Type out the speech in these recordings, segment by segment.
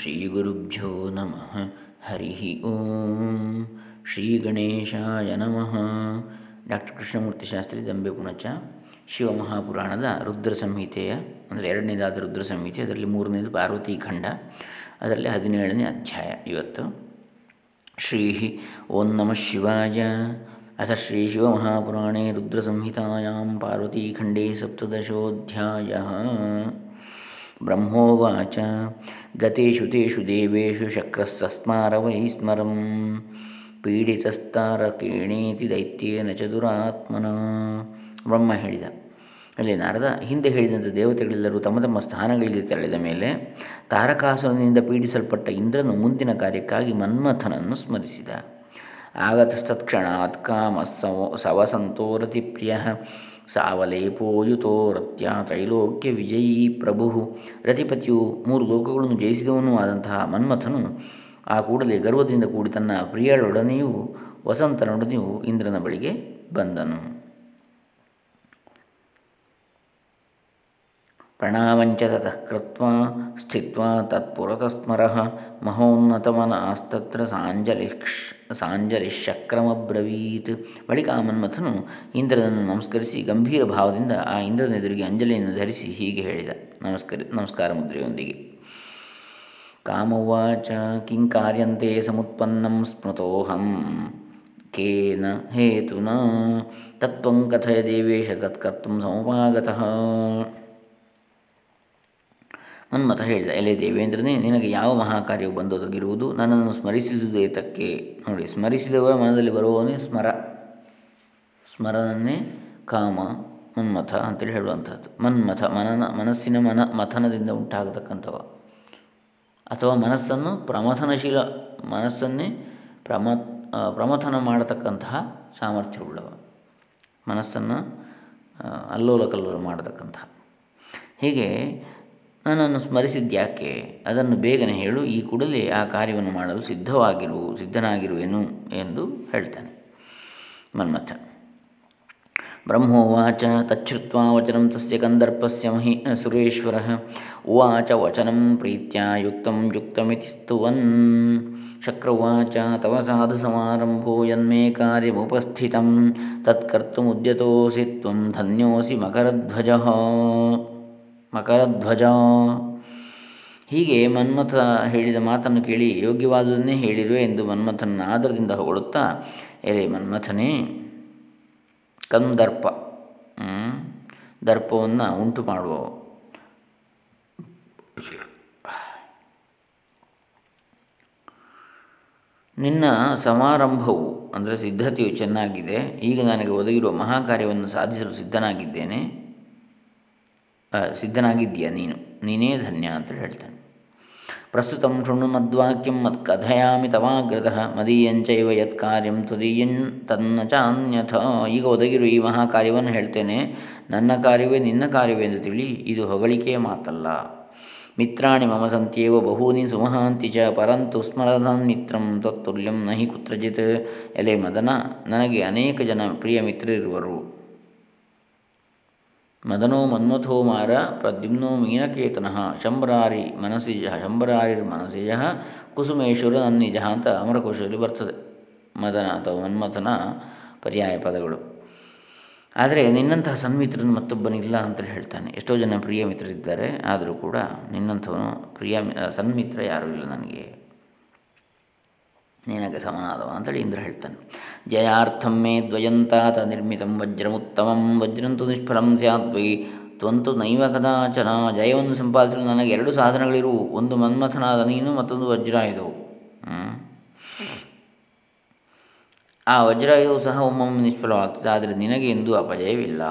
ಶ್ರೀಗುರುಭ್ಯೋ ನಮಃ ಹರಿ ಓಂ ಶ್ರೀ ಗಣೇಶಾಯ ನಮಃ ಡಾಕ್ಟರ್ ಕೃಷ್ಣಮೂರ್ತಿ ಶಾಸ್ತ್ರಿ ದಂಬೆ ಪುಣಚ ಶಿವಮಹಾಪುರಾಣದ ರುದ್ರ ಸಂಹಿತೆಯ ಅಂದರೆ ಎರಡನೇದಾದ ರುದ್ರ ಸಂಹಿತೆ ಅದರಲ್ಲಿ ಮೂರನೇದು ಪಾರ್ವತಿ ಖಂಡ, ಅದರಲ್ಲಿ ಹದಿನೇಳನೇ ಅಧ್ಯಾಯ ಇವತ್ತು. ಶ್ರೀ ಓಂ ನಮಃ ಶಿವಾಯ. ಅಥ ಶ್ರೀ ಶಿವಮಹಾಪುರಾಣೇ ರುದ್ರಸಂಹಿತಾಯಾಂ ಪಾರ್ವತೀಖಂಡೇ ಸಪ್ತದಶೋಧ್ಯಾಯ. ಬ್ರಹ್ಮೋವಾಚ ಗತೇಶು ತೇಷು ದೇವೇಶು ಶಕ್ರಸ್ಸಸ್ಮಾರ ವೈ ಸ್ಮರಂ ಪೀಡಿತಸ್ತಾರಕೇಣೇತಿ ದೈತ್ಯೇನ ಚದುರಾತ್ಮನ ಬ್ರಹ್ಮ ಹೇಳಿದ. ಅಲ್ಲಿ ನಾರದ ಹಿಂದೆ ಹೇಳಿದಂಥ ದೇವತೆಗಳೆಲ್ಲರೂ ತಮ್ಮ ತಮ್ಮ ಸ್ಥಾನಗಳಿಗೆ ತೆರಳಿದ ಮೇಲೆ ತಾರಕಾಸುರನಿಂದ ಪೀಡಿಸಲ್ಪಟ್ಟ ಇಂದ್ರನು ಮುಂದಿನ ಕಾರ್ಯಕ್ಕಾಗಿ ಮನ್ಮಥನನ್ನು ಸ್ಮರಿಸಿದ. ಆಗತಸ್ತತ್ಕ್ಷಣಾತ್ ಕಾಮ ಸವಸಂತೋರತಿ ಪ್ರಿಯ ಸಾವಲೇಪೋಯುತೋ ರತ್ಯ ತ್ರೈಲೋಕ್ಯ ವಿಜಯೀ ಪ್ರಭು. ರತಿಪತಿಯು ಮೂರು ಲೋಕಗಳನ್ನು ಜಯಿಸಿದವನೂ ಆದಂತಹ ಮನ್ಮಥನು ಆ ಕೂಡಲೇ ಗರ್ವದಿಂದ ಕೂಡಿ ತನ್ನ ಪ್ರಿಯಳೊಡನೆಯೂ ವಸಂತನೊಡನೆಯೂ ಇಂದ್ರನ ಬಳಿಗೆ ಬಂದನು. ಪ್ರಣಾಮಂಚ ततः कृत्वा स्थित्वा ತತ್ಪುರತಸ್ಮರಃ ಮಹೋನ್ನತಮನಾಸ್ತತ್ರ ಸಾಂಜಲಿಕ್ಷ ಸಾಂಜಲಿಶಕ್ರಮಬ್ರವೀತ್. ಬಳಿಕ ಆ ಮನ್ಮಥನು ಇಂದ್ರನನ್ನು ನಮಸ್ಕರಿಸಿ ಗಂಭೀರ ಭಾವದಿಂದ ಆ ಇಂದ್ರನೆದುರಿಗೆ ಅಂಜಲಿಯನ್ನು ಧರಿಸಿ ಹೀಗೆ ಹೇಳಿದ. ನಮಸ್ಕರಿ, ನಮಸ್ಕಾರ ಮುದ್ರೆಯೊಂದಿಗೆ. ಕಾಮವಾಚ ಕಿಂ ಕಾರ್ಯಂತೆ ಸಮುತ್ಪನ್ನಂ ಸ್ಮೃತೋಹಂ. ಕೇನ ಹೇತುನ ತತ್ವಂ ಕಥಯ ದೇವೇಶ ತತ್ಕರ್ತು ಸಮುಪಾಗತಃ. ಮನ್ಮಥ ಹೇಳಿದ, ಎಲೆ ದೇವೇಂದ್ರನೇ, ನಿನಗೆ ಯಾವ ಮಹಾಕಾರ್ಯವು ಬಂದೊದಗಿರುವುದು? ನನ್ನನ್ನು ಸ್ಮರಿಸಿದುದೇ ತಕ್ಕೆ ನೋಡಿ, ಸ್ಮರಿಸಿದವರ ಮನದಲ್ಲಿ ಬರುವವನೇ ಸ್ಮರ. ಸ್ಮರಣನೇ ಕಾಮ, ಮನ್ಮಥ ಅಂತೇಳಿ ಹೇಳುವಂಥದ್ದು ಮನ್ಮಥ, ಮನನ, ಮನಸ್ಸಿನ ಮನ, ಮಥನದಿಂದ ಉಂಟಾಗತಕ್ಕಂಥವ. ಅಥವಾ ಮನಸ್ಸನ್ನು ಪ್ರಮಥನಶೀಲ, ಮನಸ್ಸನ್ನೇ ಪ್ರಮ ಪ್ರಮಥನ ಮಾಡತಕ್ಕಂತಹ ಸಾಮರ್ಥ್ಯವುಳ್ಳವ. ಮನಸ್ಸನ್ನು ಅಲ್ಲೋಲ ಕಲ್ಲೋಲ ಮಾಡತಕ್ಕಂತಹ. ಹೀಗೆ ನನ್ನನ್ನು ಸ್ಮರಿಸಿದ್ಯಾಕೆ ಅದನ್ನು ಬೇಗನೆ ಹೇಳು, ಈ ಕೂಡಲೇ ಆ ಕಾರ್ಯವನ್ನು ಮಾಡಲು ಸಿದ್ಧವಾಗಿರು ಸಿದ್ಧನಾಗಿರುವೆನು ಎಂದು ಹೇಳ್ತಾನೆ ಮನ್ಮಥ. ಬ್ರಹ್ಮೋವಾಚ ತಚ್ಛ್ರುತ್ವ ವಚನ ತಸ್ಯ ಕಂದರ್ಪಸ್ಯ ಮಹಿ ಸುರೇಶ್ವರ. ಉವಾಚ ವಚನಂ ಪ್ರೀತ್ಯ ಯುಕ್ತ ಯುಕ್ತಮಿತಿ ಸ್ತುವನ್. ಶಕ್ರವಾಚ ತವ ಸಾಧು ಸಮಾರಂಭೋ ಯನ್ಮೇ ಕಾರ್ಯಮುಪಸ್ಥಿತಂ ತತ್ಕರ್ತುಮುದ್ಯತೋಸಿ ತ್ವಂ ಧನ್ಯೋಸಿ ಮಕರಧ್ವಜ. ಮಕರಧ್ವಜ. ಹೀಗೆ ಮನ್ಮಥ ಹೇಳಿದ ಮಾತನ್ನು ಕೇಳಿ ಯೋಗ್ಯವಾದುದನ್ನೇ ಹೇಳಿರುವೆ ಎಂದು ಮನ್ಮಥನ ಆದರದಿಂದ ಹೊಗಳುತ್ತಾ, ಎರೆ ಮನ್ಮಥನೇ, ಕಂದರ್ಪ ದರ್ಪವನ್ನು ಉಂಟು ಮಾಡುವ ನಿನ್ನ ಸಮಾರಂಭವು ಅಂದರೆ ಸಿದ್ಧತೆಯು ಚೆನ್ನಾಗಿದೆ, ಈಗ ನನಗೆ ಒದಗಿರುವ ಮಹಾಕಾರ್ಯವನ್ನು ಸಾಧಿಸಲು ಸಿದ್ಧನಾಗಿದ್ದೇನೆ. ಸಿದ್ಧನಾಗಿದ್ದೀಯ ನೀನು. ನೀನೇ ಧನ್ಯ ಅಂತ ಹೇಳ್ತಾನೆ. ಪ್ರಸ್ತುತ ಶೃಣು ಮದ್ವಾಕ್ಯಂ ಮತ್ ಕಥಯಾಮಿ ತವಾಗ್ರತ ಮದೀಯಂಚೈವ ಯತ್ ಕಾರ್ಯಂ ತ್ವದೀಯನ್ ತನ್ನ ಚಾನ್ಯಥ. ಈಗ ಒದಗಿರು ಈ ಮಹಾಕಾರ್ಯವನ್ನು ಹೇಳ್ತೇನೆ. ನನ್ನ ಕಾರ್ಯವೇ ನಿನ್ನ ಕಾರ್ಯವೇ ಎಂದು ತಿಳಿ, ಇದು ಹೊಗಳಿಕೆಯ ಮಾತಲ್ಲ. ಮಿತ್ರಾಣಿ ಮಮ ಸಂತ್ಯೇವ ಬಹೂನಿ ಸುಮಹಾಂತಿ ಚ ಪರಂತು ಸ್ಮರಧನ್ ಮಿತ್ರಂ ತತ್ತುಲ್ಯಂ ನಹಿ ಕುತ್ರಜಿತ್. ಎಲೆ ಮದನ, ನನಗೆ ಅನೇಕ ಜನ ಪ್ರಿಯ ಮಿತ್ರರಿರುವರು. ಮದನೋ ಮನ್ಮಥೋ ಮಾರ ಪ್ರದ್ಯುಮ್ನೋ ಮೀನಕೇತನಃ ಶಂಬರಾರಿ ಮನಸಿಜ ಶಂಬರಾರಿರ್ಮನಸಿಜ ಕುಸುಮೇಶ್ವರ ನನ್ನಿಜ ಅಂತ ಅಮರಕೋಶದಲ್ಲಿ ಬರ್ತದೆ. ಮದನ ಅಥವಾ ಮನ್ಮಥನ ಪರ್ಯಾಯ ಪದಗಳು. ಆದರೆ ನಿನ್ನಂತಹ ಸನ್ಮಿತ್ರನು ಮತ್ತೊಬ್ಬನಿಲ್ಲ ಅಂತೇಳಿ ಹೇಳ್ತಾನೆ. ಎಷ್ಟೋ ಜನ ಪ್ರಿಯ ಮಿತ್ರರಿದ್ದಾರೆ, ಆದರೂ ಕೂಡ ನಿನ್ನಂಥವನು ಪ್ರಿಯ ಸನ್ಮಿತ್ರ ಯಾರೂ ಇಲ್ಲ ನನಗೆ. ನಿನಗೆ ಸಮನಾದವ ಅಂತೇಳಿ ಇಂದ್ರ ಹೇಳ್ತಾನೆ. ಜಯಾರ್ಥಂ ಮೇ ದ್ವಯಂತಾತ ನಿರ್ಮಿತಂ ವಜ್ರಮುತ್ತಮಂ, ವಜ್ರಂತು ನಿಷ್ಫಲಂ ಸ್ಯಾದ್ವೈ ತ್ವಂತು ನೈವ ಕದಾಚನ, ಜಯವನ್ನು ಸಂಪಾದಿಸಲು ನನಗೆ ಎರಡು ಸಾಧನಗಳಿರು, ಒಂದು ಮನ್ಮಥನಾದ ನೀನು ಮತ್ತೊಂದು ವಜ್ರಾಯುಧವು. ಆ ವಜ್ರಾಯುಧವು ಸಹ ಒಮ್ಮೊಮ್ಮೆ ನಿಷ್ಫಲವಾಗ್ತದೆ, ಆದರೆ ನಿನಗೆ ಎಂದೂ ಅಪಜಯವಿಲ್ಲ.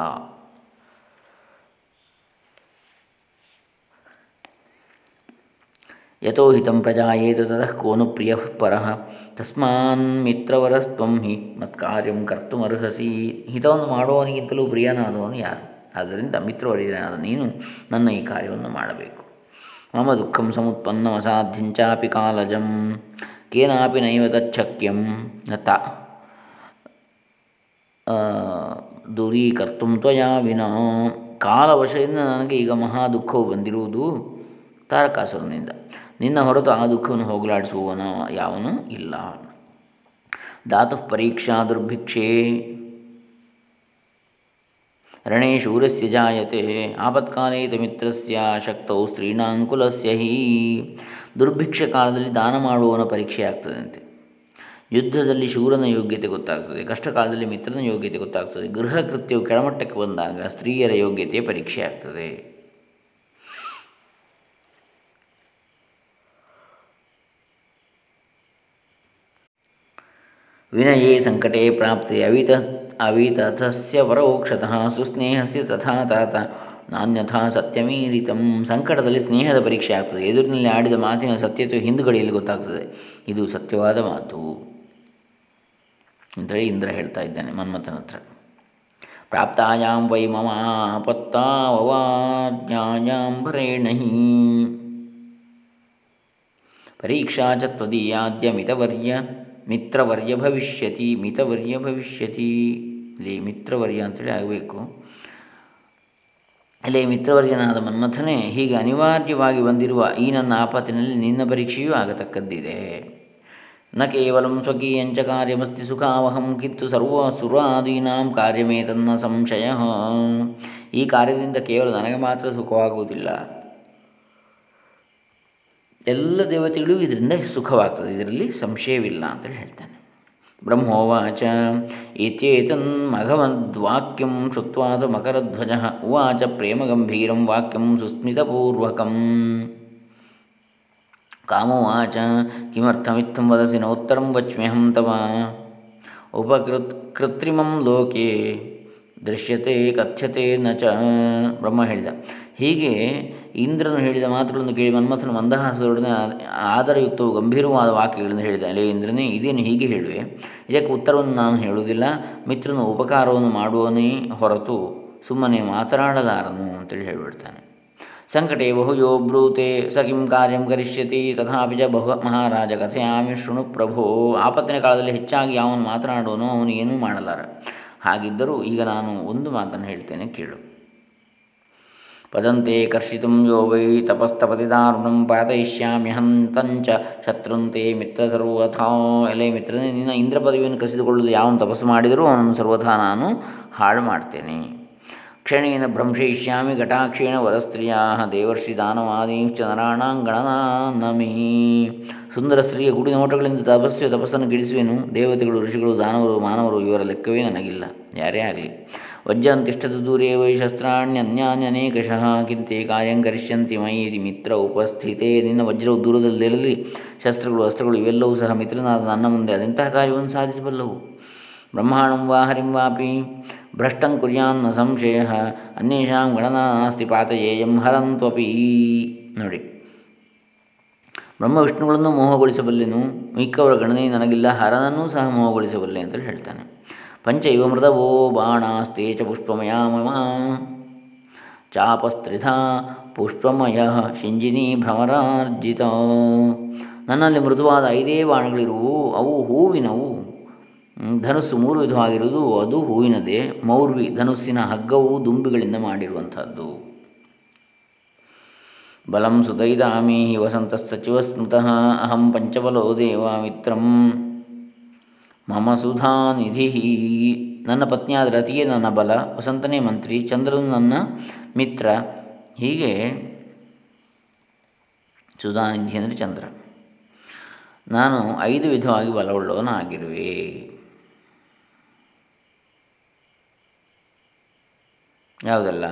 ಯಥೋ ಹಿತಂ ಪ್ರಜಾಯೇತು ತತಃ ಕೋನು ಪ್ರಿಯ ಪರಃ ತಸ್ಮಾನ್ ಮಿತ್ರವರಸ್ತ್ವಂ ಹಿ ಮತ್ಕಾರ್ಯಂ ಕರ್ತುಮರ್ಹಸಿ ಹಿತವನ್ನು ಮಾಡುವವನಿಗಿಂತಲೂ ಪ್ರಿಯನಾದವನು ಯಾರು? ಆದ್ದರಿಂದ ಮಿತ್ರವರಿಯನಾದ ನೀನು ನನ್ನ ಈ ಕಾರ್ಯವನ್ನು ಮಾಡಬೇಕು। ಮಮ ದುಃಖಂ ಸಮತ್ಪನ್ನ ಅಸಾಧ್ಯಂಚಾಪಿ ಕಾಲಜಂ, ಕೇನಾಪಿ ನೈವ ತಚ್ಛಕ್ಯಂ ದೂರೀಕರ್ತು ತ್ವಯಾ ವಿನ। ಕಾಲವಶದಿಂದ ನನಗೆ ಈಗ ಮಹಾ ದುಃಖವು ಬಂದಿರುವುದು ತಾರಕಾಸುರನಿಂದ। ನಿನ್ನ ಹೊರತು ಆ ದುಃಖವನ್ನು ಹೋಗಲಾಡಿಸುವವನ ಯಾವನು ಇಲ್ಲ. ಧಾತು ಪರೀಕ್ಷಾ ದುರ್ಭಿಕ್ಷೆ. ರಣೇ ಶೂರಸ್ಯ ಜಾಯತೆ. ಆಪತ್ಕಾಲೇ ಮಿತ್ರಸ್ಯ ಶಕ್ತೌ ಸ್ತ್ರೀಣಾಂಕುಲಸ್ಯ ಹಿ. ದುರ್ಭಿಕ್ಷ ಕಾಲದಲ್ಲಿ ದಾನ ಮಾಡುವವನ ಪರೀಕ್ಷೆ ಆಗ್ತದಂತೆ. ಯುದ್ಧದಲ್ಲಿ ಶೂರನ ಯೋಗ್ಯತೆ ಗೊತ್ತಾಗ್ತದೆ ಕಷ್ಟ ಕಾಲದಲ್ಲಿ ಮಿತ್ರನ ಯೋಗ್ಯತೆ ಗೊತ್ತಾಗ್ತದೆ, ಗೃಹ ಕೃತ್ಯವು ಕೆಳಮಟ್ಟಕ್ಕೆ ಬಂದಾಗ ಸ್ತ್ರೀಯರ ಯೋಗ್ಯತೆ ಪರೀಕ್ಷೆ ಆಗ್ತದೆ. ವಿನಯೇ ಸಂಕಟೇ ಪ್ರಾಪ್ತಿ ಅವಿತ ಅವಿತಥಸ್ಯ ಪರೋಕ್ಷತಃ ಸುಸ್ನೇಹಸ್ಯ ತಥಾ ತಾತ. ನಾನ್ಯಥಾ ಸತ್ಯಮೀರಿತಂ. ಸಂಕಟದಲ್ಲಿ ಸ್ನೇಹದ ಪರೀಕ್ಷೆ ಆಗ್ತದೆ. ಎದುರಿನಲ್ಲಿ ಆಡಿದ ಮಾತಿನ ಸತ್ಯತೆ ಹಿಂದುಗಡೆಯಲ್ಲಿ ಗೊತ್ತಾಗ್ತದೆ. ಇದು ಸತ್ಯವಾದ ಮಾತು. ಅಂತೇಳಿ ಇಂದ್ರ ಹೇಳ್ತಾ ಇದ್ದಾನೆ ಮನ್ಮಥನ ಹತ್ರ. ಪ್ರಾಪ್ತಾಯಾಂ ವೈ ಮಮ ಪತ್ತಾವವಾಜ್ಞಾಯಾಂಬರೇಣಹಿ ಪರೀಕ್ಷಾ ಚ ತ್ವದೀಯಾದ್ಯ ಮಿತವರ್ಯ ಮಿತ್ರವರ್ಯ ಭವಿಷ್ಯತಿ, ಮಿತವರ್ಯ ಭವಿಷ್ಯತಿ. ಇಲ್ಲಿ ಮಿತ್ರವರ್ಯ ಅಂತೇಳಿ ಆಗಬೇಕು. ಅಲ್ಲಿ ಮಿತ್ರವರ್ಯನಾದ ಮನ್ಮಥನೇ, ಹೀಗೆ ಅನಿವಾರ್ಯವಾಗಿ ಬಂದಿರುವ ಈ ನನ್ನ ಆಪತ್ತಿನಲ್ಲಿ ನಿನ್ನ ಪರೀಕ್ಷೆಯೂ ಆಗತಕ್ಕದ್ದಿದೆ. ನ ಕೇವಲ ಸ್ವಕೀಯಂಚ ಕಾರ್ಯಮಸ್ತಿ ಸುಖಾವಹಂ ಕಿತ್ತು ಸರ್ವ ಸುರಾದೀನಾಂ ಕಾರ್യമೇ ತನ್ನ ಸಂಶಯ. ಈ ಕಾರ್ಯದಿಂದ ಕೇವಲ ನನಗೆ ಮಾತ್ರ ಸುಖವಾಗುವುದಿಲ್ಲ. ಎಲ್ಲ ದೇವತೆಗಳಿಗೂ ಇದರಿಂದ ಸುಖವಾಗ್ತದೆ. ಇದರಲ್ಲಿ ಸಂಶಯವಿಲ್ಲ ಅಂತೇಳಿ ಹೇಳ್ತಾನೆ. ಬ್ರಹ್ಮೋವಾಚ. ಇತ್ಯೇತನ್ ಮಘವದ್ವಾಕ್ಯಂ ಶುತ್ವಾದ ಮಕರಧ್ವಜ. ಉವಾಚ ಪ್ರೇಮಗಂಭೀರಂ ವಾಕ್ಯಂ ಸುಸ್ಮಿತಪೂರ್ವಕಂ. ಕಾಮೋವಾಚ. ಕಮರ್ಥಮಿತ್ತ ವದಸಿ ನೋತ್ತರಂ ವಚ್ಮ್ಯಹಂ ತವ. ಉಪಕೃತ್ ಕೃತ್ರಿಮಂ ಲೋಕೆ. ದೃಶ್ಯತೆ ಕಥ್ಯತೆ ನ ಚ. ಬ್ರಹ್ಮ ಹೇಳಿದ. ಹೀಗೆ ಇಂದ್ರನು ಹೇಳಿದ ಮಾತುಗಳನ್ನು ಕೇಳಿ ಮನ್ಮಥನು ಮಂದಹಾಸದೊಡನೆ ಆಧಾರಯುಕ್ತವು ಗಂಭೀರವಾದ ವಾಕ್ಯಗಳನ್ನು ಹೇಳಿದ್ದಾನೆ ಅಲ್ಲೇ ಇಂದ್ರನೇ, ಇದೇನು ಹೀಗೆ ಹೇಳುವೆ? ಇದಕ್ಕೆ ಉತ್ತರವನ್ನು ನಾನು ಹೇಳುವುದಿಲ್ಲ. ಮಿತ್ರನು ಉಪಕಾರವನ್ನು ಮಾಡುವನೇ ಹೊರತು ಸುಮ್ಮನೆ ಮಾತನಾಡಲಾರನು ಅಂತೇಳಿ ಹೇಳಿಬಿಡ್ತಾನೆ. ಸಂಕಟೇ ಬಹುಯೋ ಬ್ರೂತೆ, ಸ ಕಿಂ ಕಾರ್ಯಂ ಕರಿಷ್ಯತಿ, ತಥಾಪಿ ಬಹು ಮಹಾರಾಜ ಆಮಿ ಶೃಣು ಪ್ರಭೋ. ಆಪತ್ತಿನ ಕಾಲದಲ್ಲಿ ಹೆಚ್ಚಾಗಿ ಯಾವನು ಮಾತನಾಡುವನೋ ಅವನು ಏನೂ ಮಾಡಲಾರ. ಹಾಗಿದ್ದರೂ ಈಗ ನಾನು ಒಂದು ಮಾತನ್ನು ಹೇಳ್ತೇನೆ, ಕೇಳು. ಪದಂತೆ ಕರ್ಷಿತು ಯೋ ವೈ ತಪಸ್ತಪತಿ ದಾರುಣಂ ಶತ್ರುಂತೆ ಮಿತ್ರ ಸರ್ವಥಾ ಎಲೆ ಮಿತ್ರನೇ ನಿನ್ನ ಇಂದ್ರ ಪದವಿಯನ್ನು ಕಸಿದುಕೊಳ್ಳಲು ಯಾವನು ತಪಸ್ಸು ಮಾಡಿದರೂ ಅವನನ್ನು ಸರ್ವಥಾ ನಾನು ಹಾಳು ಮಾಡ್ತೇನೆ. ಕ್ಷಣೇನ ಭ್ರಂಶಯಿಷ್ಯಾಮಿ ಘಟಾಕ್ಷೇಣ ವರಸ್ತ್ರೀಯ ದೇವರ್ಷಿ ದಾನವಾದೀಂಶ್ಚ ನರಾಣಾಂಗಣನಾ ನಮಿ. ಸುಂದರ ಸ್ತ್ರೀಯ ಗುಡಿ ನೋಟಗಳಿಂದ ತಪಸ್ಸು ತಪಸ್ಸನ್ನು ಗಿಡಿಸುವೆನು. ದೇವತೆಗಳು, ಋಷಿಗಳು, ದಾನವರು, ಮಾನವರು ಇವರ ಲೆಕ್ಕವೇ ನನಗಿಲ್ಲ. ಯಾರೇ ಆಗಲಿ. ವಜ್ರಂತಿಷ್ಠದ ದೂರೇ ವೈ ಶಸ್ತ್ರಾಣ್ಯನ್ಯಾನ್ಯನೇಕಶಃ ಕಿಂತೆ ಕಾರ್ಯಂ ಕರಿಷ್ಯಂತಿ ಮೈ ಮಿತ್ರ ಉಪಸ್ಥಿತೇ. ನಿನ್ನ ವಜ್ರವು ದೂರದಲ್ಲಿರಲಿ ಶಸ್ತ್ರಗಳು, ಅಸ್ತ್ರಗಳು ಇವೆಲ್ಲವೂ ಸಹ ಮಿತ್ರನಾದ ನನ್ನ ಮುಂದೆ ಅದೆಂತಹ ಕಾರ್ಯವನ್ನು ಸಾಧಿಸಬಲ್ಲವು. ಬ್ರಹ್ಮಾಣಂ ವಾ ಹರಿಂ ವಾಪಿ. ಭ್ರಷ್ಟಂ ಕುರ್ಯಾನ್ನ ಸಂಶಯ. ಅನ್ಯೇಷಾಂ ಗಣನಾ ನಾಸ್ತಿ ಪಾತಯೇಯಂ ಹರಂತ್ವಪಿ ನೋಡಿ. ಬ್ರಹ್ಮ ವಿಷ್ಣುಗಳನ್ನು ಮೋಹಗೊಳಿಸಬಲ್ಲೆನು, ಮಿಕ್ಕವರ ಗಣನೆ ನನಗಿಲ್ಲ, ಹರನನ್ನೂ ಸಹ ಮೋಹಗೊಳಿಸಬಲ್ಲೆ ಅಂತೇಳಿ ಹೇಳ್ತಾನೆ. ಪಂಚೈವ ಮೃದವೋ ಬಾಣಾಸ್ತೆ ಚ ಪುಷ್ಪಮಯ ಮಮ ಚಾಪಸ್ತ್ರಿಧ ಪುಷ್ಪಮಯ ಶಿಂಜಿನಿ ಭ್ರಮರಾರ್ಜಿತ. ನನ್ನಲ್ಲಿ ಮೃದುವಾದ ಐದೇ ಬಾಣಗಳಿರುವು, ಅವು ಹೂವಿನವು. ಧನುಸ್ಸು ಮೂರು ವಿಧವಾಗಿರುವುದು, ಅದು ಹೂವಿನದೇ. ಮೌರ್ವಿ ಧನುಸ್ಸಿನ ಹಗ್ಗವು ದುಂಬಿಗಳಿಂದ ಮಾಡಿರುವಂಥದ್ದು. ಬಲಂ ಸುದೈದಾಮಿ ಹಿ ಸಚಿವ ಸ್ಮೃತಃ ಅಹಂ ಪಂಚಬಲೋ ದೇವ ಮಿತ್ರಂ ಮಮ ಸುಧಾನಿಧಿ ನನ್ನ ಪತ್ನಿಯಾದ ರತಿಯೇ ನನ್ನ ಬಲ ವಸಂತನೇ ಮಂತ್ರಿ ಚಂದ್ರನು ನನ್ನ ಮಿತ್ರ ಹೀಗೆ ಸುಧಾನಿಧಿ ಅಂದರೆ ಚಂದ್ರ. ನಾನು ಐದು ವಿಧವಾಗಿ ಬಲವುಳ್ಳವನಾಗಿರುವೆ ಯಾವುದಲ್ಲ?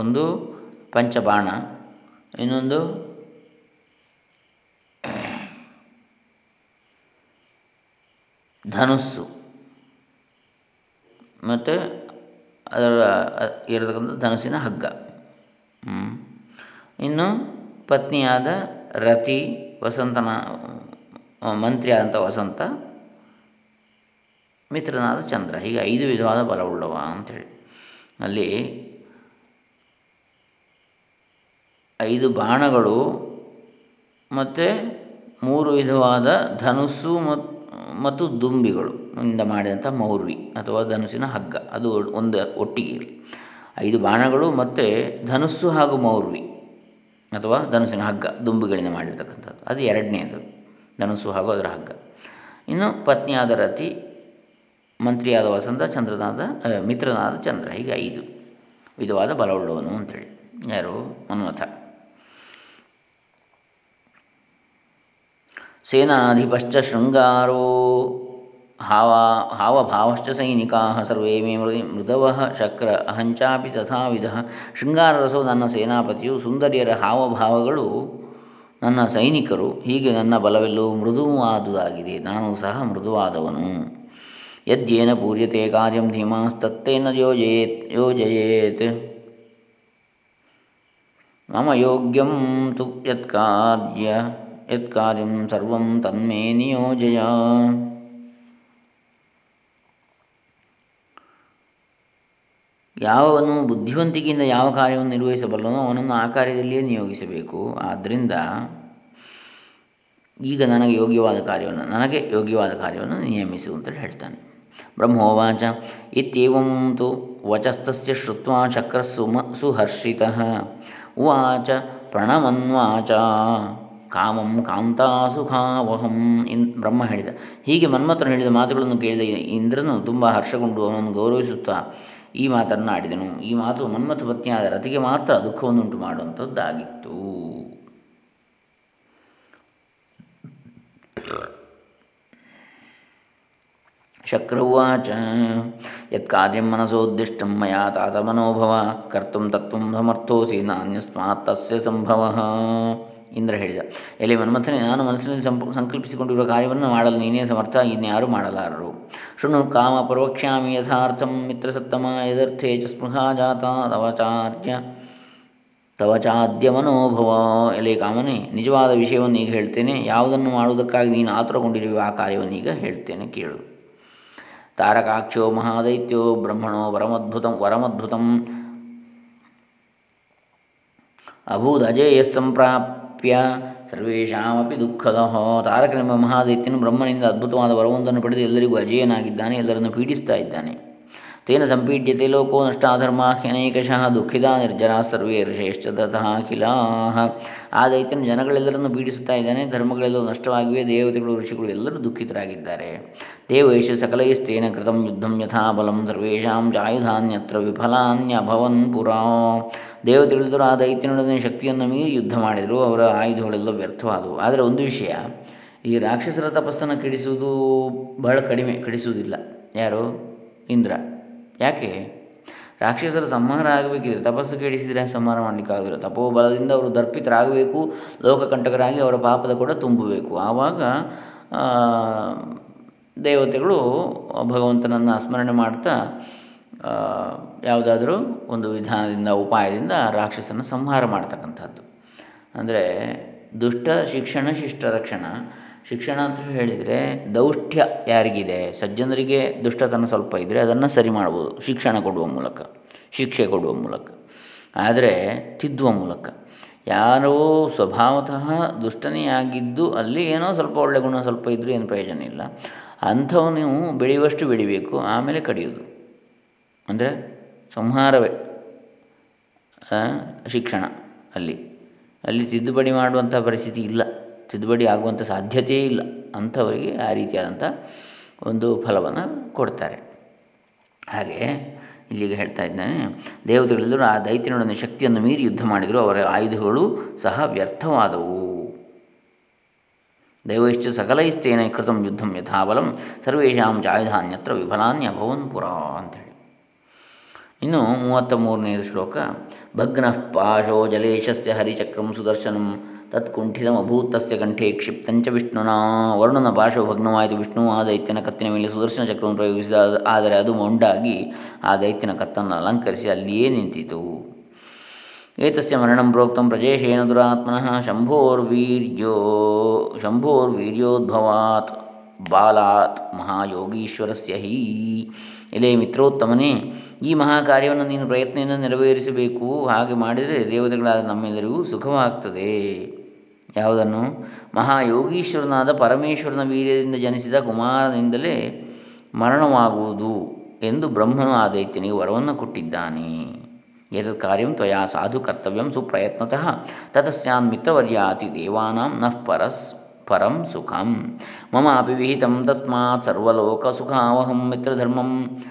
ಒಂದು ಪಂಚಬಾಣ. ಇನ್ನೊಂದು. ಧನುಸ್ಸು. ಮತ್ತು ಅದರ, ಇರತಕ್ಕಂಥ ಧನುಸ್ಸಿನ ಹಗ್ಗ. ಇನ್ನು ಪತ್ನಿಯಾದ ರತಿ, ವಸಂತನ, ಮಂತ್ರಿ ಆದಂಥ ವಸಂತ, ಮಿತ್ರನಾದ ಚಂದ್ರ. ಹೀಗೆ ಐದು ವಿಧವಾದ ಬಲವುಳ್ಳವ ಅಂಥೇಳಿ ಅಲ್ಲಿ ಐದು ಬಾಣಗಳು ಮತ್ತು ಮೂರು ವಿಧವಾದ ಧನುಸ್ಸು ಮತ್ತು ದುಂಬಿಗಳು ಇಂದ ಮಾಡಿದಂಥ ಮೌರ್ವಿ ಅಥವಾ ಧನುಸಿನ ಹಗ್ಗ. ಅದು ಒಂದು ಒಟ್ಟಿಗೆ ಐದು ಬಾಣಗಳು ಮತ್ತು ಧನುಸ್ಸು ಹಾಗೂ ಮೌರ್ವಿ ಅಥವಾ ಧನುಸಿನ ಹಗ್ಗ, ದುಂಬಿಗಳಿಂದ ಮಾಡಿರ್ತಕ್ಕಂಥದ್ದು. ಅದು ಎರಡನೇದು, ಧನುಸ್ಸು ಹಾಗೂ ಅದರ ಹಗ್ಗ. ಇನ್ನು ಪತ್ನಿಯಾದ ರತಿ, ಮಂತ್ರಿಯಾದ ವಸಂತ, ಚಂದ್ರನಾದ ಮಿತ್ರನಾದ ಚಂದ್ರ. ಹೀಗೆ ಐದು ವಿಧವಾದ ಬಲವುಳ್ಳವನು ಅಂತೇಳಿ. ಯಾರು? ಮನ್ಮಥ. ಸೇನಾಧಿಪಶ್ಚ ಶೃಂಗಾರೋ ಹಾವ ಹಾವಭಾವಶ್ಚ ಸೈನಿಕಾ ಸರ್ವೇ ಮೇ ಮೃದಿ ಮೃದವ ಶಕ್ರ ಅಹಂಚಾಪಿ ತಥಾವಿಧ ಶೃಂಗಾರರಸವು ನನ್ನ ಸೇನಾಪತಿಯು, ಸುಂದರಿಯರ ಹಾವಭಾವಗಳು ನನ್ನ ಸೈನಿಕರು, ಹೀಗೆ ನನ್ನ ಬಲವೆಲ್ಲವೂ ಮೃದುವಾದುದಾಗಿದೆ, ನಾನು ಸಹ ಮೃದುವಾದವನು. ಯದ್ಯೇನ ಪೂರ್ಯತೆ ಕಾರ್ಯಂ ಧೀಮಾಸ್ತತ್ತೇನ ಯೋಜಯೇತ್ ಯೋಜಯೇತ್। ಮಮ ಯೋಗ್ಯಂ ತು ಯತ್ಕಾರ್ಯ। ಯತ್ಕಾರ್ಯಂ ಸರ್ವಂ ತನ್ಮೇ ನಿಯೋಜಯ ಯಾವನು ಬುದ್ಧಿವಂತಿಕೆಯಿಂದ ಯಾವ ಕಾರ್ಯವನ್ನು ನಿರ್ವಹಿಸಬಲ್ಲನೋ ಅವನನ್ನು ಆ ಕಾರ್ಯದಲ್ಲಿಯೇ ನಿಯೋಗಿಸಬೇಕು. ಆದ್ದರಿಂದ ಈಗ ನನಗೆ ಯೋಗ್ಯವಾದ ಕಾರ್ಯವನ್ನು, ನನಗೆ ಯೋಗ್ಯವಾದ ಕಾರ್ಯವನ್ನು ನಿಯಮಿಸು ಅಂತೇಳಿ ಹೇಳ್ತಾನೆ. ಬ್ರಹ್ಮೋವಾಚ ಇತ್ಯಂ ತು ವಚಸ್ತಸ್ಯ ಚಕ್ರ ಸುಮ ಸುಹರ್ಷಿತ, ಉವಾಚ ಪ್ರಣಮನ್ವಾಚ. ಕಾಮಂ ಕಾಂತಾಸುಖಾವಹಂ ಇನ್ ಬ್ರಹ್ಮ ಹೇಳಿದ. ಹೀಗೆ ಮನ್ಮಥನು ಹೇಳಿದ ಮಾತುಗಳನ್ನು ಕೇಳಿದ ಇಂದ್ರನು ತುಂಬ ಹರ್ಷಗೊಂಡು ಅವನನ್ನು ಗೌರವಿಸುತ್ತಾ ಈ ಮಾತನ್ನು ಆಡಿದನು. ಈ ಮಾತು ಮನ್ಮಥ ಪತ್ನಿಯಾದ ರತಿಗೆ ಮಾತ್ರ ದುಃಖವನ್ನುಂಟು ಮಾಡುವಂಥದ್ದಾಗಿತ್ತು. ಶಕ್ರವಾಚ, ಯತ್ಕಾರ್ಯಂ ಮನಸೋದ್ದಿಷ್ಟ ಮಯಾ ತಾತ ಮನೋಭವ ಕರ್ತು ತತ್ವ ಸಮರ್ಥೋಸಿ ತಸ್ಯ ಸಂಭವ. ಇಂದ್ರ ಹೇಳಿದ ಎಲೆ ಮನ್ಮಥನೇ ನಾನು ಮನಸ್ಸಿನಲ್ಲಿ ಸಂಪ, ಸಂಕಲ್ಪಿಸಿಕೊಂಡಿರುವ ಕಾರ್ಯವನ್ನು ಮಾಡಲು ನೀನೇ ಸಮರ್ಥ, ಇನ್ಯಾರು ಮಾಡಲಾರರು. ಶೃಣು ಕಾಮ ಪ್ರವಕ್ಷ್ಯಾಮಿ ಯಥಾರ್ಥಂ ಮಿತ್ರಸತ್ತಮ ಯದರ್ಥೇ ಚ ಸ್ಪೃಹಾ ಜಾತ ತವಚಾರ್ಯ ತವಚಾದ್ಯ ಮನೋಭವ. ಎಲೆ ಕಾಮನೆ, ನಿಜವಾದ ವಿಷಯವನ್ನು ಈಗ ಹೇಳ್ತೇನೆ, ಯಾವುದನ್ನು ಮಾಡುವುದಕ್ಕಾಗಿ ನೀನು ಆತುರಗೊಂಡಿರುವ ಆ ಕಾರ್ಯವನ್ನು ಈಗ ಹೇಳ್ತೇನೆ ಕೇಳು. ತಾರಕಾಕ್ಷೋ ಮಹಾದೈತ್ಯೋ ಬ್ರಹ್ಮಣೋ ವರಮದ್ಭುತಂ ವರಮದ್ಭುತಂ. ಅಭೂದಜೇಯ ಸಂಪ್ರಾಪ್ಯ ಸರ್ವೇಷಾಮಪಿ ದುಃಖದ. ತಾರಕನೆಂಬ ಮಹಾದೈತ್ಯನು ಬ್ರಹ್ಮನಿಂದ ಅದ್ಭುತವಾದ ವರವೊಂದನ್ನು ಪಡೆದು ಎಲ್ಲರಿಗೂ ಅಜೇಯನಾಗಿದ್ದಾನೆ ಎಲ್ಲರನ್ನು ಪೀಡಿಸ್ತಾ ಇದ್ದಾನೆ. ತೇನ ಸಂಪೀಡ್ಯತೆ ಲೋಕೋ ನಷ್ಟಾಧರ್ಮ ಅನೇಕಶಃ ದುಃಖಿತ ನಿರ್ಜರಾ ಸರ್ವೇ ಋಷೇಶ್ಚ ತತಃ ಅಖಿಲಾಹ ಆ ದೈತ್ಯನು ಜನಗಳೆಲ್ಲರನ್ನು ಪೀಡಿಸುತ್ತಾ ಇದ್ದಾನೆ, ಧರ್ಮಗಳೆಲ್ಲವೂ ನಷ್ಟವಾಗಿವೆ, ದೇವತೆಗಳು, ಋಷಿಗಳು ಎಲ್ಲರೂ ದುಃಖಿತರಾಗಿದ್ದಾರೆ. ದೇವೇಶ ಸಕಲೈಸ್ತೇನ ಕೃತಂ ಯುದ್ಧಂ ಯಥಾ ಬಲಂ ಸರ್ವೇಷಾಂ ಚಾಯುಧಾನ್ಯತ್ರ ವಿಫಲಾನ್ಯಭವನ್ ಪುರಾ. ದೇವತೆಗಳೆಲ್ಲರೂ ಆ ದೈತ್ಯನೊಡನೆ ಶಕ್ತಿಯನ್ನು ಮೀರಿ ಯುದ್ಧ ಮಾಡಿದರು, ಅವರ ಆಯುಧಗಳೆಲ್ಲ ವ್ಯರ್ಥವಾದವು. ಆದರೆ ಒಂದು ವಿಷಯ, ಈ ರಾಕ್ಷಸರ ತಪಸ್ಸನ್ನು ಕೆಡಿಸುವುದು ಬಹಳ ಕಡಿಮೆ, ಕೆಡಿಸುವುದಿಲ್ಲ. ಯಾರು? ಇಂದ್ರ. ಯಾಕೆ? ರಾಕ್ಷಸರ ಸಂಹಾರ ಆಗಬೇಕಿದ್ರೆ ತಪಸ್ಸು ಕೇಳಿಸಿದರೆ ಸಂಹಾರ ಮಾಡಲಿಕ್ಕಾಗಿಲ್ಲ ತಪೋಬಲದಿಂದ ಅವರು ದರ್ಪಿತರಾಗಬೇಕು, ಲೋಕಕಂಟಕರಾಗಿ ಅವರ ಪಾಪದ ಕೂಡ ತುಂಬಬೇಕು. ಆವಾಗ ದೇವತೆಗಳು ಭಗವಂತನನ್ನು ಸ್ಮರಣೆ ಮಾಡ್ತಾ ಯಾವುದಾದ್ರೂ ಒಂದು ವಿಧಾನದಿಂದ, ಉಪಾಯದಿಂದ ರಾಕ್ಷಸನ ಸಂಹಾರ ಮಾಡ್ತಕ್ಕಂಥದ್ದು. ಅಂದರೆ ದುಷ್ಟ ಶಿಕ್ಷಣ, ಶಿಷ್ಟ ರಕ್ಷಣ ಶಿಕ್ಷಣ ಅಂತ ಹೇಳಿದರೆ ದೌಷ್ಟ್ಯ ಯಾರಿಗಿದೆ? ಸಜ್ಜನರಿಗೆ ದುಷ್ಟತನ ಸ್ವಲ್ಪ ಇದ್ದರೆ ಅದನ್ನು ಸರಿ ಮಾಡ್ಬೋದು. ಶಿಕ್ಷಣ ಕೊಡುವ ಮೂಲಕ, ಶಿಕ್ಷೆ ಕೊಡುವ ಮೂಲಕ. ಆದರೆ ತಿದ್ದುವ ಮೂಲಕ. ಯಾರೋ ಸ್ವಭಾವತಃ ದುಷ್ಟನೇ ಅಲ್ಲಿ ಏನೋ ಸ್ವಲ್ಪ ಒಳ್ಳೆ ಗುಣ ಸ್ವಲ್ಪ ಇದ್ದರೂ ಏನು ಪ್ರಯೋಜನ ಇಲ್ಲ. ಅಂಥವು ನೀವು ಬೆಳೆಯುವಷ್ಟು ಬೆಳಿಬೇಕು, ಆಮೇಲೆ ಕಡಿಯೋದು ಅಂದರೆ ಸಂಹಾರವೇ ಶಿಕ್ಷಣ ಅಲ್ಲಿ. ಅಲ್ಲಿ ತಿದ್ದುಪಡಿ ಮಾಡುವಂಥ ಪರಿಸ್ಥಿತಿ ಇಲ್ಲ. ತಿದ್ದುಪಡಿ ಆಗುವಂಥ ಸಾಧ್ಯತೆಯೇ ಇಲ್ಲ ಅಂಥವರಿಗೆ ಆ ರೀತಿಯಾದಂಥ ಒಂದು ಫಲವನ್ನು ಕೊಡ್ತಾರೆ. ಹಾಗೆ ಇಲ್ಲಿಗೆ ಹೇಳ್ತಾ ಇದ್ದಾನೆ, ದೇವತೆಗಳೆಲ್ಲರೂ ಆ ದೈತ್ಯನೊಡನೆ ಶಕ್ತಿಯನ್ನು ಮೀರಿ ಯುದ್ಧ ಮಾಡಿದರೂ ಅವರ ಆಯುಧಗಳು ಸಹ ವ್ಯರ್ಥವಾದವು. ದೈವೈಶ್ಚ ಸಕಲೈಸ್ತೇನೆ ಕೃತ ಯುದ್ಧಂ ಯಥಾಬಲಂ, ಸರ್ವೇಷಾಂ ಚಾಯುಧಾನ್ಯತ್ರ ವಿಫಲಾನ್ಯಭವನ್ ಪುರ ಅಂತೇಳಿ. ಇನ್ನು ಮೂವತ್ತ ಮೂರನೆಯ ಶ್ಲೋಕ, ಭಗ್ನಃ ಪಾಶೋ ಜಲೇಶಸ್ಯ ಹರಿಚಕ್ರಂ ಸುದರ್ಶನಂ ತತ್ಕುಂಠಿತಮಭೂತಸ್ಯ ಕಂಠೆ ಕ್ಷಿಪ್ತಂಚ ವಿಷ್ಣುನ ವರುಣನ ಪಾರ್ಶ್ವ ಭಗ್ನವಾಯಿತು ವಿಷ್ಣು ಆ ದೈತ್ಯನ ಕತ್ತಿನ ಮೇಲೆ ಸುದರ್ಶನ ಚಕ್ರವನ್ನು ಪ್ರಯೋಗಿಸಿದ ಆದರೆ ಅದು ಮೊಂಡಾಗಿ ಆ ದೈತ್ಯನ ಕತ್ತನ್ನು ಅಲಂಕರಿಸಿ ಅಲ್ಲಿಯೇ ನಿಂತಿತು. ಏತಸ್ಯ ಮರಣಂ ಪ್ರೋಕ್ತಂ ಪ್ರಜೇಶೇನ ದುರಾತ್ಮನಃ ಶಂಭೋರ್ವೀರ್ಯೋ, ಶಂಭೋರ್ವೀರ್ಯೋದ್ಭವಾತ್ ಬಾಲಾತ್ ಮಹಾಯೋಗೀಶ್ವರಸ್ಯ ಹೀ. ಎಲೆ ಮಿತ್ರೋತ್ತಮನೇ, ಈ ಮಹಾಕಾರ್ಯವನ್ನು ನೀನು ಪ್ರಯತ್ನದಿಂದ ನೆರವೇರಿಸಬೇಕು. ಹಾಗೆ ಮಾಡಿದರೆ ದೇವತೆಗಳಾದ ನಮ್ಮೆಲ್ಲರಿಗೂ ಸುಖವಾಗ್ತದೆ. ಯಾವುದನ್ನು? ಮಹಾಯೋಗೀಶ್ವರನಾದ ಪರಮೇಶ್ವರನ ವೀರ್ಯದಿಂದ ಜನಿಸಿದ ಕುಮಾರನಿಂದಲೇ ಮರಣವಾಗುವುದು ಎಂದು ಬ್ರಹ್ಮನು ಆ ದೈತ್ಯನಿಗೆ ವರವನ್ನು ಕೊಟ್ಟಿದ್ದಾನೆ. ಏತತ್ ಕಾರ್ಯಂ ತ್ವಯಾ ಸಾಧು ಕರ್ತವ್ಯಂ ಸುಪ್ರಯತ್ನತಃ ತತಸ್ಯಾನ್ ಮಿತ್ರವರ್ಯಾತಿ ದೇವಾನಾಂ ನಃ ಪರಸ್ ಪರಂ ಸುಖಂ. ಮಮ ಅಪಿ ವಿಹಿತಂ ತಸ್ಮಾತ್ ಸರ್ವಲೋಕಸುಖಾವಹಂ ಮಿತ್ರಧರ್ಮಂ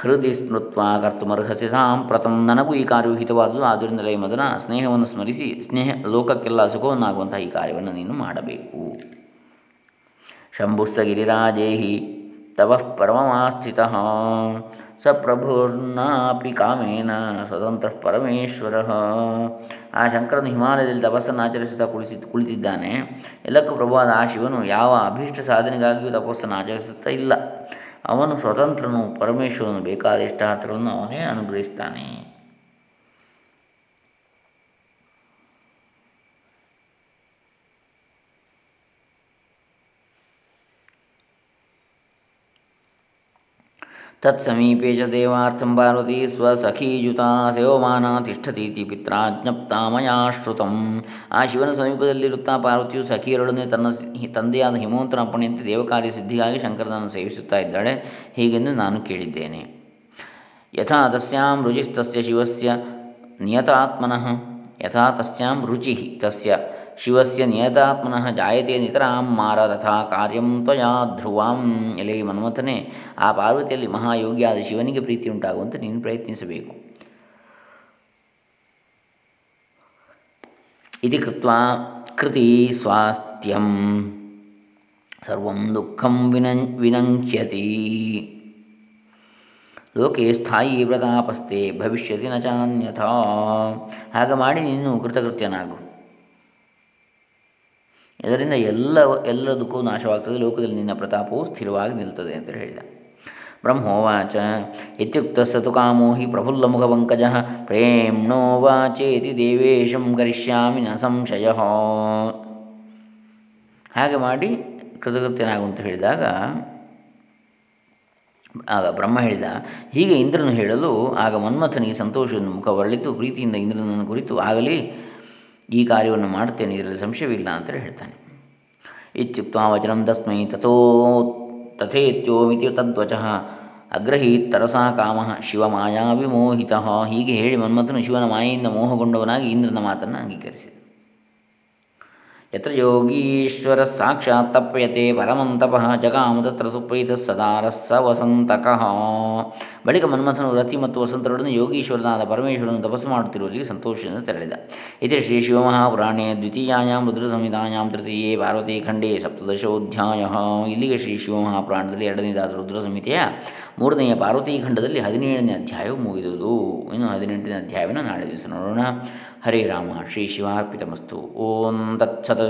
ಹೃದಯ ಸ್ಮೃತ್ವ ಕರ್ತುಮರ್ಹಸಿ ಸಾಂಪ್ರತಂ ನನಗೂ ಈ ಕಾರ್ಯವು ಹಿತವಾದುದು. ಆದ್ದರಿಂದಲೇ ಮದನ, ಸ್ನೇಹವನ್ನು ಸ್ಮರಿಸಿ, ಸ್ನೇಹ ಲೋಕಕ್ಕೆಲ್ಲ ಸುಖವನ್ನಾಗುವಂತಹ ಈ ಕಾರ್ಯವನ್ನು ನೀನು ಮಾಡಬೇಕು. ಶಂಭುಸ್ಸಗಿರಿರಾಜೇಹಿ ತವ ಪರಮಸ್ಥಿತ ಸ ಪ್ರಭುರ್ನಾಪಿ ಕಾಮೇನ, ಸ್ವತಂತ್ರ ಪರಮೇಶ್ವರ. ಆ ಶಂಕರನು ಹಿಮಾಲಯದಲ್ಲಿ ತಪಸ್ಸನ್ನು ಆಚರಿಸುತ್ತಾ ಕುಳಿಸಿ, ಕುಳಿತಿದ್ದಾನೆ. ಎಲ್ಲಕ್ಕೂ ಪ್ರಭುವಾದ ಆ ಶಿವನು ಯಾವ ಅಭೀಷ್ಟ ಸಾಧನೆಗಾಗಿಯೂ ತಪಸ್ಸನ್ನು ಆಚರಿಸುತ್ತಾ ಇಲ್ಲ. ಅವನು ಸ್ವತಂತ್ರನು ಪರಮೇಶ್ವರನು ಬೇಕಾದ ಇಷ್ಟಾರ್ಥಗಳನ್ನು ಅವನೇ ಅನುಗ್ರಹಿಸ್ತಾನೆ. ತತ್ಸಮೀಪೆ ಚ ದೇವಾರ್ಥಂ ಪಾರ್ವತಿ ಸ್ವಸಖೀಯುತ ಸೇವಮಾನ ತಿಷ್ಠತೀತಿ ಪಿತ್ರಾಜ್ಞಪ್ತ ಮಯಾ ಶ್ರುತಂ ಆ ಶಿವನ ಸಮೀಪದಲ್ಲಿರುತ್ತಾ ಪಾರ್ವತಿಯು ಸಖಿಯರೊಡನೆ ತನ್ನ ತಂದೆಯಾದ ಹಿಮವಂತನ ಅಪ್ಪಣೆಯಂತೆ ದೇವಕಾರ್ಯ ಸಿದ್ಧಿಗಾಗಿ ಶಂಕರನನ್ನು ಸೇವಿಸುತ್ತಾ ಇದ್ದಾಳೆ. ಹೀಗೆಂದು ನಾನು ಕೇಳಿದ್ದೇನೆ. ಯಥಾ ತಸ್ಯಾಂ ರುಚಿಸ್ತಸ್ಯ ಶಿವಸ್ಯ ನಿಯತಾತ್ಮನಃ, ಯಥಾ ತಸ್ಯಾಂ ರುಚಿ ತಸ್ಯ ಶಿವಸ್ಯ ನಿಯತಾತ್ಮನಃ ಜಾಯತೆ ನಿತರಾಂ ಮಾರ ತಥಾ ಕಾರ್ಯಂ ತ್ವಯಾ ಧ್ರುವಾಂ. ಎಲೆ ಮನ್ಮಥನೇ, ಆ ಪಾರ್ವತಿಯಲ್ಲಿ ಮಹಾಯೋಗಿಯಾದ ಶಿವನಿಗೆ ಪ್ರೀತಿ ಉಂಟಾಗುವಂತೆ ನೀನು ಪ್ರಯತ್ನಿಸಬೇಕು. ಇತಿ ಕೃತ್ವ ಕೃತಿ ಸ್ವಾಸ್ಥ್ಯಂ. ಸರ್ವಂ ದುಃಖಂ ವಿನಂ ವಿನಂಕ್ಯತಿ ಲೋಕೆ ಸ್ಥಾಯಿ ವ್ರತಾಪಸ್ತೆ ಭವಿಷ್ಯತಿ ನ ಚಾನ್ಯಥ. ಹಾಗೆ ಮಾಡಿ ನೀನು ಕೃತಕೃತ್ಯನಾಗು. ಇದರಿಂದ ಎಲ್ಲ ಎಲ್ಲದಕ್ಕೂ ನಾಶವಾಗ್ತದೆ, ಲೋಕದಲ್ಲಿ ನಿನ್ನ ಪ್ರತಾಪವು ಸ್ಥಿರವಾಗಿ ನಿಲ್ತದೆ ಅಂತ ಹೇಳಿದ. ಬ್ರಹ್ಮೋವಾಚ ಇತ್ಯುಕ್ತ ಸತು ಕಾಮೋ ಹಿ ಪ್ರೇಮ್ಣೋ ವಾಚೇತಿ ದೇವೇಶಂ ಕರಿಷ್ಯಾಮಿ ನ ಸಂಶಯ. ಹಾಗೆ ಮಾಡಿ ಕೃತಕೃತ್ಯನಾಗುವಂತ ಹೇಳಿದಾಗ, ಆಗ ಬ್ರಹ್ಮ ಹೇಳಿದ, ಹೀಗೆ ಇಂದ್ರನು ಹೇಳಲು ಆಗ ಮನ್ಮಥನಿಗೆ ಸಂತೋಷದ ಮುಖ ಹೊರಳಿತು ಪ್ರೀತಿಯಿಂದ ಇಂದ್ರನನ್ನು ಕುರಿತು ಆಗಲಿ ಈ ಕಾರ್ಯವನ್ನು ಮಾಡ್ತೇನೆ ಇದರಲ್ಲಿ ಸಂಶಯವಿಲ್ಲ ಅಂತ ಹೇಳ್ತಾನೆ. ಇತ್ಯುಕ್ತ ವಚನ ತಸ್ಮೈ ತಥೋ ತಥೇತ್ಯೋಮಿತಿ ತದ್ವಚ ಅಗ್ರಹೀತ್ ತರಸಾ ಕಾಮ ಶಿವಮಾಯಾ ವಿಮೋಹಿತ ಹೀಗೆ ಹೇಳಿ ಮನ್ಮಥನು ಶಿವನ ಮಾಯೆಯಿಂದ ಮೋಹಗೊಂಡವನಾಗಿ ಇಂದ್ರನ ಮಾತನ್ನು ಅಂಗೀಕರಿಸಿದ. ಯತ್ರ ಯೋಗೀಶ್ವರ ಸಾಕ್ಷಾತ್ ತಪ್ಯತೆ ಪರಮಂತಪಃ ಜಗಾಮ ತತ್ರ ಸುಪ್ರೀತ ಸದಾರಸ್ಸ ವಸಂತಕಃ ಬಳಿಕ ಮನ್ಮಥನು ರತಿ ಮತ್ತು ವಸಂತರೊಡನೆ ಯೋಗೀಶ್ವರನಾದ ಪರಮೇಶ್ವರನು ತಪಸ್ಸು ಮಾಡುತ್ತಿರುವಲ್ಲಿ ಸಂತೋಷದಿಂದ ತೆರಳಿದ. ಇತಿ ಶ್ರೀ ಶಿವಮಹಾಪುರಾಣೇ ದ್ವಿತೀಯಾಂ ರುದ್ರಸಂಹಿತಾಯಾಂ ತೃತೀಯ ಪಾರ್ವತಿ ಖಂಡೇ ಸಪ್ತದಶೋಧ್ಯಾಯ. ಇಲ್ಲಿಗೆ ಶ್ರೀ ಶಿವಮಹಾಪುರಾಣದಲ್ಲಿ ಎರಡನೇದಾದ ರುದ್ರ ಸಂಹಿತೆಯ ಮೂರನೆಯ ಪಾರ್ವತಿ ಖಂಡದಲ್ಲಿ ಹದಿನೇಳನೇ ಅಧ್ಯಾಯವು ಮುಗಿದುದು. ಇನ್ನು ಹದಿನೆಂಟನೇ ಅಧ್ಯಾಯವನ್ನು ನಾಳೆ ದಿವಸ ನೋಡೋಣ. ಹರೇ ರಾಮ ಶ್ರೀ ಶಿವಾರ್ಪಿತಮಸ್ತು ಓಂ ತತ್ಸತ್.